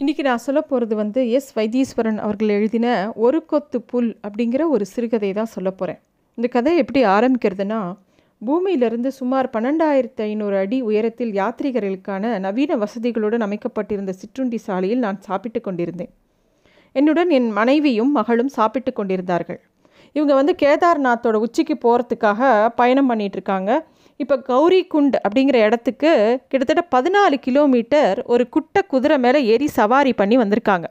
இன்றைக்கி நான் சொல்ல போகிறது வந்து எஸ் வைத்தீஸ்வரன் அவர்கள் எழுதின ஒரு கொத்து புல் அப்படிங்கிற ஒரு சிறுகதை தான் சொல்ல போகிறேன் இந்த கதை எப்படி ஆரம்பிக்கிறதுனா பூமியிலிருந்து சுமார் பன்னெண்டாயிரத்து ஐநூறு அடி உயரத்தில் யாத்ரீகர்களுக்கான நவீன வசதிகளுடன் அமைக்கப்பட்டிருந்த சிற்றுண்டி சாலையில் நான் சாப்பிட்டு கொண்டிருந்தேன். என்னுடன் என் மனைவியும் மகளும் சாப்பிட்டு கொண்டிருந்தார்கள். இவங்க வந்து கேதார்நாத்தோட உச்சிக்கு போகிறதுக்காக பயணம் பண்ணிகிட்ருக்காங்க இப்போ கௌரி குண்ட் அப்படிங்கிற இடத்துக்கு கிட்டத்தட்ட பதினாலு கிலோமீட்டர் ஒரு குட்டை குதிரை மேலே ஏறி சவாரி பண்ணி வந்திருக்காங்க.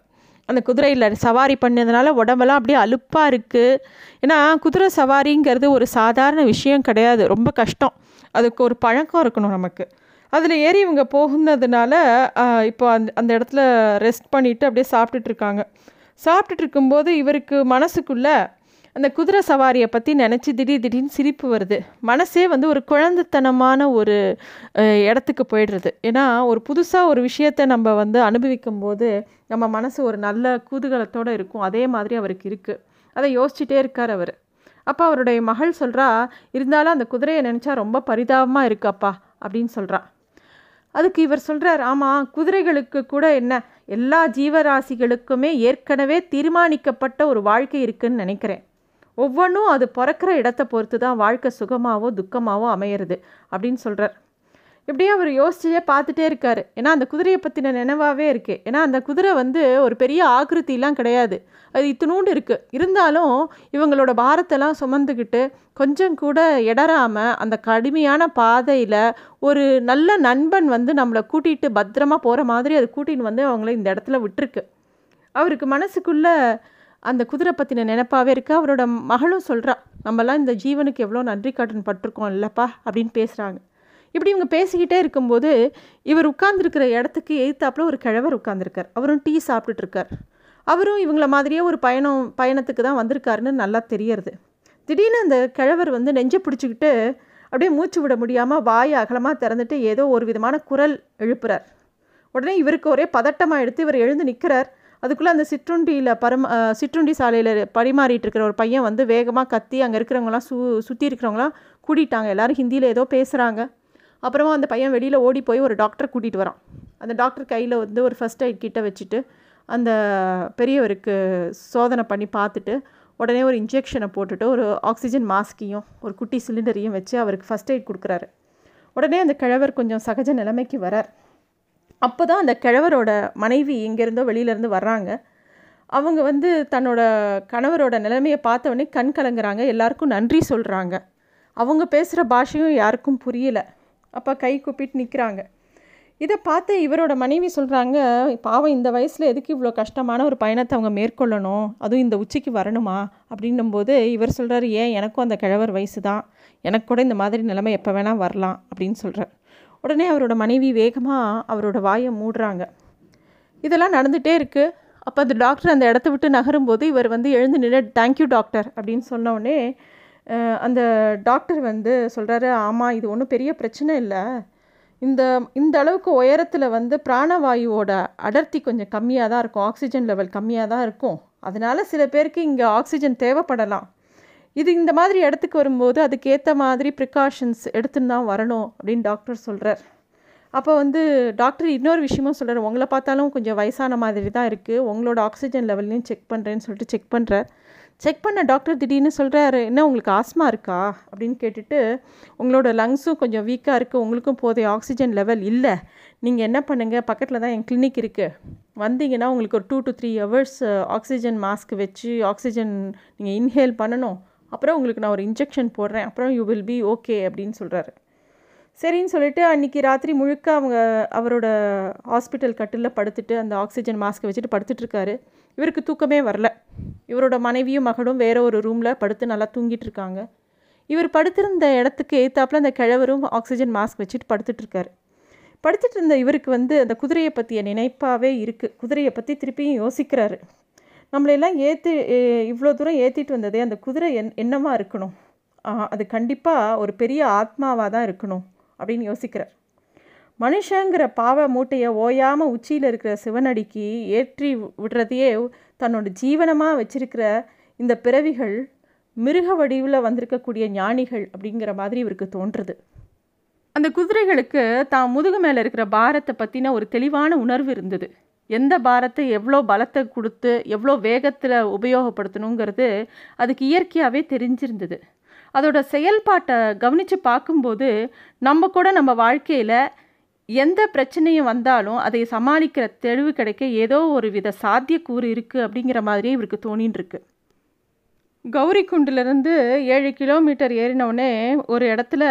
அந்த குதிரையில் சவாரி பண்ணதுனால உடம்பெல்லாம் அப்படியே அலுப்பாக இருக்குது ஏன்னா குதிரை சவாரிங்கிறது ஒரு சாதாரண விஷயம் கிடையாது. ரொம்ப கஷ்டம். அதுக்கு ஒரு பழக்கம் இருக்கணும் நமக்கு. அதில் ஏறி இவங்க போகுனதுனால இப்போ அந்த அந்த இடத்துல ரெஸ்ட் பண்ணிவிட்டு அப்படியே சாப்பிட்டுட்டு இருக்காங்க. சாப்பிட்டுட்டு இருக்கும்போது இவருக்கு மனசுக்குள்ளே அந்த குதிரை சவாரியை பற்றி நினச்சி திடீர் திடீர்னு சிரிப்பு வருது. மனசே வந்து ஒரு குழந்தைத்தனமான ஒரு இடத்துக்கு போயிடுறது. ஏன்னா ஒரு புதுசாக ஒரு விஷயத்தை நம்ம வந்து அனுபவிக்கும் போது நம்ம மனசு ஒரு நல்ல குதூகலத்தோடு இருக்கும். அதே மாதிரி அவருக்கு இருக்குது அதை யோசிச்சுட்டே இருக்கார் அவர். அப்போ அவருடைய மகள் சொல்கிறா இருந்தாலும் அந்த குதிரையை நினச்சா ரொம்ப பரிதாபமாக இருக்காப்பா அப்படின்னு சொல்கிறா அதுக்கு இவர் சொல்கிறார் ஆமாம் குதிரைகளுக்கு கூட என்ன? எல்லா ஜீவராசிகளுக்குமே ஏற்கனவே தீர்மானிக்கப்பட்ட ஒரு வாழ்க்கை இருக்குன்னு நினைக்கிறேன். ஒவ்வொன்றும் அது பிறக்கிற இடத்த பொறுத்து தான் வாழ்க்கை சுகமாகவோ துக்கமாகவோ அமையிறது அப்படின்னு சொல்கிறார் இப்படியே அவர் யோசிச்சே பார்த்துட்டே இருக்கார். ஏன்னா அந்த குதிரையை பற்றின நினைவாகவே இருக்குது ஏன்னா அந்த குதிரை வந்து ஒரு பெரிய ஆக்கிருத்திலாம் கிடையாது. அது இத்தினூண்டு இருக்குது இருந்தாலும் இவங்களோட பாரத்தெல்லாம் சுமந்துக்கிட்டு கொஞ்சம் கூட இடராமல் அந்த கடுமையான பாதையில் ஒரு நல்ல நண்பன் வந்து நம்மளை கூட்டிகிட்டு பத்திரமா போகிற மாதிரி அது கூட்டின்னு வந்து அவங்கள இந்த இடத்துல விட்டுருக்கு. அவருக்கு மனசுக்குள்ளே அந்த குதிரை பற்றின நினப்பாகவே இருக்குது அவரோட மகளும் சொல்கிறா நம்மலாம் இந்த ஜீவனுக்கு எவ்வளோ நன்றி கடன் பட்டிருக்கோம் இல்லைப்பா அப்படின்னு பேசுகிறாங்க இப்படி இவங்க பேசிக்கிட்டே இருக்கும்போது இவர் உட்கார்ந்துருக்கிற இடத்துக்கு எதிர்த்தாப்புல ஒரு கிழவர் உட்காந்துருக்கார் அவரும் டீ சாப்பிட்டுட்ருக்கார் அவரும் இவங்கள மாதிரியே ஒரு பயணம் பயணத்துக்கு தான் வந்திருக்காருன்னு நல்லா தெரியறது. திடீர்னு அந்த கிழவர் வந்து நெஞ்சை பிடிச்சிக்கிட்டு அப்படியே மூச்சு விட முடியாமல் வாயை அகலமாக திறந்துட்டு ஏதோ ஒரு விதமான குரல் எழுப்புறார். உடனே இவருக்கு ஒரே பதட்டமாக எடுத்து இவர் எழுந்து நிற்கிறார் அதுக்குள்ளே அந்த சிற்றுண்டியில் பரம சிற்றுண்டி சாலையில் பரிமாறிட்டு இருக்கிற ஒரு பையன் வந்து வேகமாக கத்தி அங்கே இருக்கிறவங்களாம் சு சுற்றி இருக்கிறவங்களாம் கூட்டிட்டாங்க. எல்லோரும் ஹிந்தியில் ஏதோ பேசுகிறாங்க அப்புறமா அந்த பையன் வெளியில் ஓடி போய் ஒரு டாக்டர் கூட்டிகிட்டு வரான். அந்த டாக்டர் கையில் வந்து ஒரு ஃபஸ்ட் எய்ட் கிட்ட வச்சுட்டு அந்த பெரியவருக்கு சோதனை பண்ணி பார்த்துட்டு உடனே ஒரு இன்ஜெக்ஷனை போட்டுட்டு ஒரு ஆக்சிஜன் மாஸ்கையும் ஒரு குட்டி சிலிண்டரையும் வச்சு அவருக்கு ஃபஸ்ட் எய்ட் கொடுக்குறாரு. உடனே அந்த கிழவர் கொஞ்சம் சகஜ நிலைமைக்கு வரார். அப்போ தான் அந்த கிழவரோட மனைவி இங்கேருந்தோ வெளியிலேருந்து வர்றாங்க. அவங்க வந்து தன்னோட கணவரோட நிலைமையை பார்த்தவொடனே கண் கலங்குறாங்க. எல்லாருக்கும் நன்றி சொல்கிறாங்க அவங்க பேசுகிற பாஷையும் யாருக்கும் புரியலை. அப்போ கை கூப்பிட்டு நிற்கிறாங்க இதை பார்த்து இவரோட மனைவி சொல்கிறாங்க பாவம் இந்த வயசில் எதுக்கு இவ்வளோ கஷ்டமான ஒரு பயணத்தை அவங்க மேற்கொள்ளணும்? அதுவும் இந்த உச்சிக்கு வரணுமா? அப்படின்னும்போது இவர் சொல்கிறார் ஏன் எனக்கும் அந்த கிழவர் வயசு தான் எனக்கு கூட இந்த மாதிரி நிலைமை எப்போ வேணால் வரலாம். அப்படின்னு சொல்கிறார் உடனே அவரோட மனைவி வேகமாக அவரோட வாயை மூடுறாங்க. இதெல்லாம் நடந்துகிட்டே இருக்குது அப்போ அந்த டாக்டர் அந்த இடத்த விட்டு நகரும்போது இவர் வந்து எழுந்து நின்று தேங்க்யூ டாக்டர் அப்படின்னு சொன்னோடனே அந்த டாக்டர் வந்து சொல்கிறாரு ஆமாம் இது ஒன்றும் பெரிய பிரச்சனை இல்லை. இந்த இந்த அளவுக்கு உயரத்தில் வந்து பிராணவாயுவோட அடர்த்தி கொஞ்சம் கம்மியாக தான் இருக்கும். ஆக்சிஜன் லெவல் கம்மியாக தான் இருக்கும். அதனால் சில பேருக்கு இங்கே ஆக்சிஜன் தேவைப்படலாம். இது இந்த மாதிரி இடத்துக்கு வரும்போது அதுக்கேற்ற மாதிரி ப்ரிகாஷன்ஸ் எடுத்துன்னு தான் வரணும் அப்படின்னு டாக்டர் சொல்கிறார் அப்போ வந்து டாக்டர் இன்னொரு விஷயமும் சொல்கிறார் உங்களை பார்த்தாலும் கொஞ்சம் வயசான மாதிரி தான் இருக்குது உங்களோட ஆக்சிஜன் லெவல்லையும் செக் பண்ணுறேன்னு சொல்லிட்டு செக் பண்ணுறார் செக் பண்ண டாக்டர் திடீர்னு சொல்கிறாரு என்ன உங்களுக்கு ஆஸ்மா இருக்கா? அப்படின்னு கேட்டுட்டு உங்களோட லங்ஸும் கொஞ்சம் வீக்காக இருக்குது உங்களுக்கும் போதைய ஆக்சிஜன் லெவல் இல்லை. நீங்கள் என்ன பண்ணுங்கள் பக்கத்தில் தான் என் கிளினிக் இருக்குது வந்தீங்கன்னா உங்களுக்கு ஒரு two to three hours oxygen mask வச்சு ஆக்சிஜன் நீங்கள் இன்ஹேல் பண்ணணும். அப்புறம் உங்களுக்கு நான் ஒரு இன்ஜெக்ஷன் போடுறேன். அப்புறம் யூ வில் பி ஓகே அப்படின்னு சொல்கிறாரு சரின்னு சொல்லிட்டு அன்றைக்கி ராத்திரி முழுக்க அவங்க அவரோட ஹாஸ்பிட்டல் கட்டில் படுத்துட்டு அந்த ஆக்சிஜன் மாஸ்க்கை வச்சுட்டு படுத்துட்ருக்காரு இவருக்கு தூக்கமே வரல. இவரோட மனைவியும் மகளும் வேற ஒரு ரூமில் படுத்து நல்லா தூங்கிட்டு இருக்காங்க. இவர் படுத்திருந்த இடத்துக்கு ஏத்தாப்பில் அந்த கிழவரும் ஆக்சிஜன் மாஸ்க் வச்சுட்டு படுத்துட்ருக்காரு படுத்துட்டு இருந்த இவருக்கு வந்து அந்த குதிரையை பற்றிய நினைப்பாகவே இருக்குது குதிரையை பற்றி திருப்பியும் யோசிக்கிறாரு. நம்மளையெல்லாம் ஏற்றி இவ்வளோ தூரம் ஏற்றிட்டு வந்ததே அந்த குதிரை என் என்னமாக இருக்கணும்? அது கண்டிப்பாக ஒரு பெரிய ஆத்மாவாக தான் இருக்கணும் அப்படின்னு யோசிக்கிறார். மனுஷங்கிற பாவ மூட்டையை ஓயாமல் உச்சியில் இருக்கிற சிவனடிக்கு ஏற்றி விடுறதையே தன்னோட ஜீவனமாக வச்சிருக்கிற இந்த பிறவிகள் மிருக வடிவில் வந்திருக்கக்கூடிய ஞானிகள் அப்படிங்கிற மாதிரி இவருக்கு தோன்றுறது அந்த குதிரைகளுக்கு தான் முதுகு மேலே இருக்கிற பாரத்தை பற்றின ஒரு தெளிவான உணர்வு இருந்தது. எந்த பாரத்தை எவ்வளோ பலத்தை கொடுத்து எவ்வளோ வேகத்தில் உபயோகப்படுத்தணுங்கிறது அதுக்கு இயற்கையாகவே தெரிஞ்சிருந்தது. அதோட செயல்பாட்டை கவனித்து பார்க்கும்போது நம்ம கூட நம்ம வாழ்க்கையில் எந்த பிரச்சனையும் வந்தாலும் அதை சமாளிக்கிற தெளிவு கிடைக்க ஏதோ ஒரு வித சாத்தியக்கூறு இருக்குது அப்படிங்கிற மாதிரியே இவருக்கு தோணின்னு இருக்கு கௌரி குண்டிலிருந்து ஏழு கிலோமீட்டர் ஏறினவுடனே ஒரு இடத்துல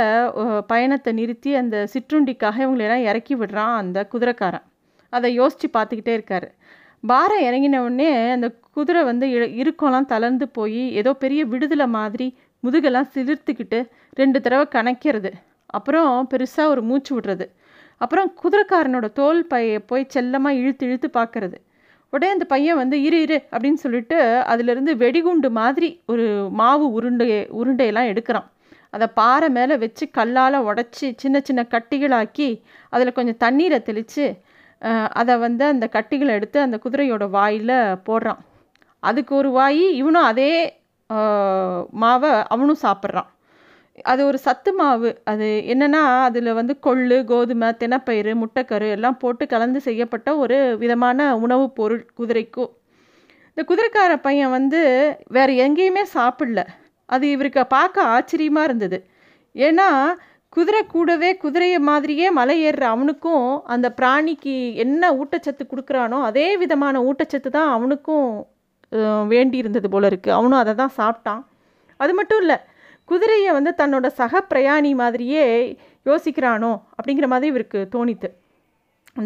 பயணத்தை நிறுத்தி அந்த சிற்றுண்டிக்காக இவங்களெல்லாம் இறக்கி விடுறான் அந்த குதிரைக்காரன். அதை யோசித்து பார்த்துக்கிட்டே இருக்கார். பாரம் இறங்கின உடனே அந்த குதிரை வந்து இ- இறுக்கம்லாம் தளர்ந்து போய் ஏதோ பெரிய விடுதலை மாதிரி முதுகெல்லாம் சிலிர்த்துக்கிட்டு ரெண்டு தடவை கணக்கிறது. அப்புறம் பெருசாக ஒரு மூச்சு விடுறது. அப்புறம் குதிரைக்காரனோட தோல் பையை போய் செல்லமாக இழுத்து இழுத்து பார்க்கறது. உடனே அந்த பையன் வந்து இரு இரு அப்படின்னு சொல்லிட்டு அதிலிருந்து வெடிகுண்டு மாதிரி ஒரு மாவு உருண்டை உருண்டையெல்லாம் எடுக்கிறான். அதை பாறை மேலே வச்சு கல்லால் உடச்சி சின்ன சின்ன கட்டிகளாக்கி அதில் கொஞ்சம் தண்ணீரை தெளித்து அதை வந்து அந்த கட்டிகளை எடுத்து அந்த குதிரையோட வாயில் போடுறான். அதுக்கு ஒரு வாய் இவனும் அதே மாவை அவனும் சாப்பிட்றான். அது ஒரு சத்து மாவு. அது என்னென்னா அதில் வந்து கொள்ளு கோதுமை தினப்பயிறு முட்டைக்கரு எல்லாம் போட்டு கலந்து செய்யப்பட்ட ஒரு விதமான உணவுப் பொருள் குதிரைக்கும் இந்த குதிரைக்கார பையன் வந்து வேறு எங்கேயுமே சாப்பிடல. அது இவருக்கு பார்க்க ஆச்சரியமாக இருந்தது. ஏன்னா குதிரை கூடவே குதிரையை மாதிரியே மலை ஏறுற அவனுக்கும் அந்த பிராணிக்கு என்ன ஊட்டச்சத்து கொடுக்குறானோ அதே விதமான ஊட்டச்சத்து தான் அவனுக்கும் வேண்டி இருந்தது போல இருக்குது அவனும் அதை தான் சாப்பிட்டான். அது மட்டும் இல்லை குதிரையை வந்து தன்னோட சக பிரயாணி மாதிரியே யோசிக்கிறானோ அப்படிங்கிற மாதிரி இவருக்கு தோணித்து.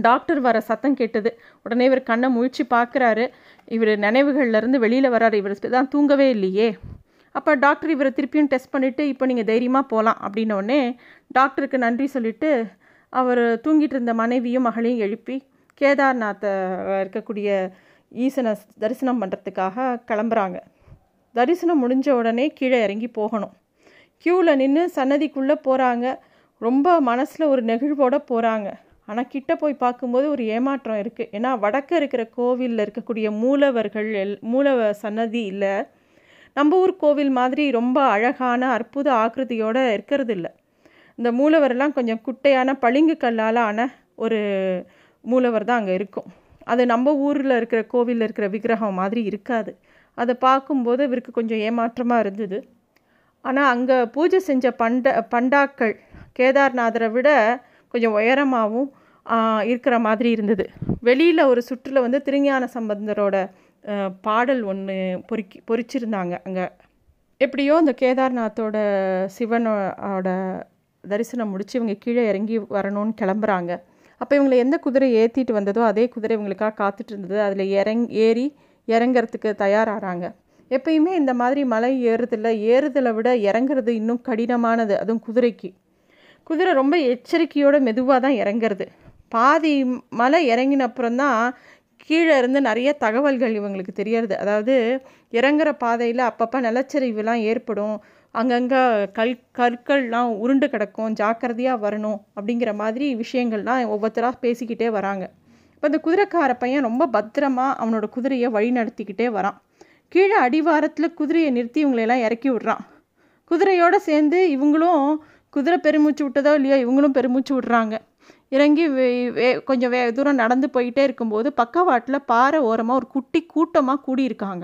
டாக்டர் வர சத்தம் கேட்டது. உடனே இவர் கண்ணை முழிச்சு பார்க்குறாரு. இவர் நினைவுகள்லேருந்து வெளியில் வராரு இவர் தான் தூங்கவே இல்லையே. அப்போ டாக்டர் இவரை திருப்பியும் டெஸ்ட் பண்ணிவிட்டு இப்போ நீங்கள் தைரியமாக போகலாம் அப்படின்னோடனே டாக்டருக்கு நன்றி சொல்லிவிட்டு அவர் தூங்கிட்டு இருந்த மனைவியும் மகளையும் எழுப்பி கேதார்நாத்தை இருக்கக்கூடிய ஈசனை தரிசனம் பண்ணுறதுக்காக கிளம்புறாங்க. தரிசனம் முடிஞ்ச உடனே கீழே இறங்கி போகணும். க்யூவில் நின்று சன்னதிக்குள்ளே போகிறாங்க ரொம்ப மனசில் ஒரு நெகிழ்வோடு போகிறாங்க ஆனால் கிட்ட போய் பார்க்கும்போது ஒரு ஏமாற்றம் இருக்குது ஏன்னா வடக்கு இருக்கிற கோவிலில் இருக்கக்கூடிய மூலவர்கள் எல் மூலவ சன்னதி இல்லை. நம்ம ஊர் கோவில் மாதிரி ரொம்ப அழகான அற்புத ஆகிருதியோடு இருக்கிறது இல்லை இந்த மூலவரெல்லாம் கொஞ்சம் குட்டையான பளிங்கு கல்லால் ஆன ஒரு மூலவர் தான் அங்கே இருக்கும். அது நம்ம ஊரில் இருக்கிற கோவிலில் இருக்கிற விக்கிரகம் மாதிரி இருக்காது. அதை பார்க்கும்போது இவருக்கு கொஞ்சம் ஏமாற்றமாக இருந்தது. ஆனால் அங்கே பூஜை செஞ்ச பண்ட பண்டாக்கள் கேதார்நாதரை விட கொஞ்சம் உயரமாகவும் இருக்கிற மாதிரி இருந்தது. வெளியில் ஒரு சுற்றில் வந்து திருஞான சம்பந்தரோட பாடல் ஒன்று பொறிக்கி பொறிச்சிருந்தாங்க அங்கே. எப்படியோ அந்த கேதார்நாத்தோட சிவனோட தரிசனம் முடித்து இவங்க கீழே இறங்கி வரணும்னு கிளம்புறாங்க. அப்போ இவங்களை எந்த குதிரை ஏற்றிட்டு வந்ததோ அதே குதிரை இவங்களுக்காக காத்துட்டு இருந்தது. அதில் இறங் ஏறி இறங்கிறதுக்கு தயாராகிறாங்க எப்பயுமே இந்த மாதிரி மலை ஏறுறதில்ல ஏறுதலை விட இறங்குறது இன்னும் கடினமானது. அதுவும் குதிரைக்கு. குதிரை ரொம்ப எச்சரிக்கையோட மெதுவாக தான் இறங்குறது. பாதி மலை இறங்கின அப்புறம் தான் கீழே இருந்து நிறைய தகவல்கள் இவங்களுக்கு தெரியறது அதாவது இறங்குற பாதையில் அப்பப்போ நிலச்சரிவுலாம் ஏற்படும். அங்கங்கே கல் கற்கள்லாம் உருண்டு கிடக்கும். ஜாக்கிரதையாக வரணும் அப்படிங்கிற மாதிரி விஷயங்கள்லாம் ஒவ்வொருத்தராக பேசிக்கிட்டே வராங்க. இப்போ அந்த குதிரைக்கார பையன் ரொம்ப பத்திரமா அவனோட குதிரையை வழி நடத்திக்கிட்டே வரான். கீழே அடிவாரத்தில் குதிரையை நிறுத்தி இவங்களையெல்லாம் இறக்கி விட்றான். குதிரையோடு சேர்ந்து இவங்களும் குதிரை பெருமூச்சு விட்டதோ இல்லையோ இவங்களும் பெருமூச்சு விடுறாங்க. இறங்கி வே- வே- கொஞ்சம் வே தூரம் நடந்து போயிட்டே இருக்கும்போது பக்கவாட்டில் பாறை ஓரமாக ஒரு குட்டி கூட்டமாக கூடியிருக்காங்க.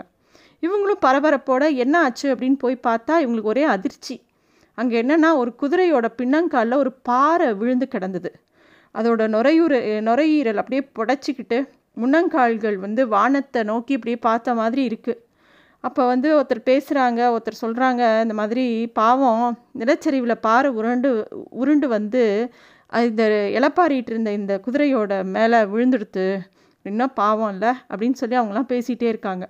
இவங்களும் பரபரப்போட என்ன ஆச்சு? அப்படின்னு போய் பார்த்தா இவங்களுக்கு ஒரே அதிர்ச்சி. அங்கே என்னன்னா ஒரு குதிரையோட பின்னங்காலில் ஒரு பாறை விழுந்து கிடந்தது. அதோட நுரையுற நுரையீரல் அப்படியே புடச்சிக்கிட்டு முன்னங்கால்கள் வந்து வானத்தை நோக்கி இப்படியே பார்த்த மாதிரி இருக்குது அப்போ வந்து ஒருத்தர் பேசுகிறாங்க ஒருத்தர் சொல்கிறாங்க இந்த மாதிரி பாவம் நிலச்சரிவில் பாறை உருண்டு உருண்டு வந்து இந்த இளப்பாரிட்டு இருந்த இந்த குதிரையோட மேலே விழுந்துடுத்து இன்னும் பாவம் இல்லை? அப்படின்னு சொல்லி அவங்களாம் பேசிகிட்டே இருக்காங்க.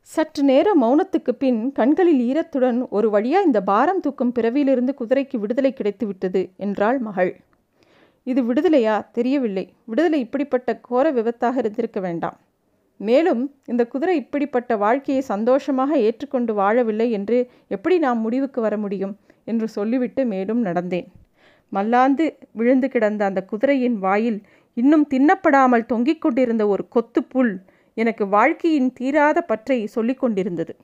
சற்று நேரம் மௌனத்துக்கு பின் கண்களில் ஈரத்துடன் ஒரு வழியாக இந்த பாரம் தூக்கும் பிறவியிலிருந்து குதிரைக்கு விடுதலை கிடைத்து விட்டது என்றாள் மகள். இது விடுதலையா? தெரியவில்லை. விடுதலை இப்படிப்பட்ட கோர விபத்தாக இருந்திருக்க வேண்டாம். மேலும் இந்த குதிரை இப்படிப்பட்ட வாழ்க்கையை சந்தோஷமாக ஏற்றுக்கொண்டு வாழவில்லை என்று எப்படி நாம் முடிவுக்கு வர முடியும்? என்று சொல்லிவிட்டு மேலும் நடந்தேன். மல்லாந்து விழுந்து கிடந்த அந்த குதிரையின் வாயில் இன்னும் தின்னப்படாமல் தொங்கிக் கொண்டிருந்த ஒரு கொத்து புல் எனக்கு வாழ்க்கையின் தீராத பற்றை சொல்லிக் கொண்டிருந்தது.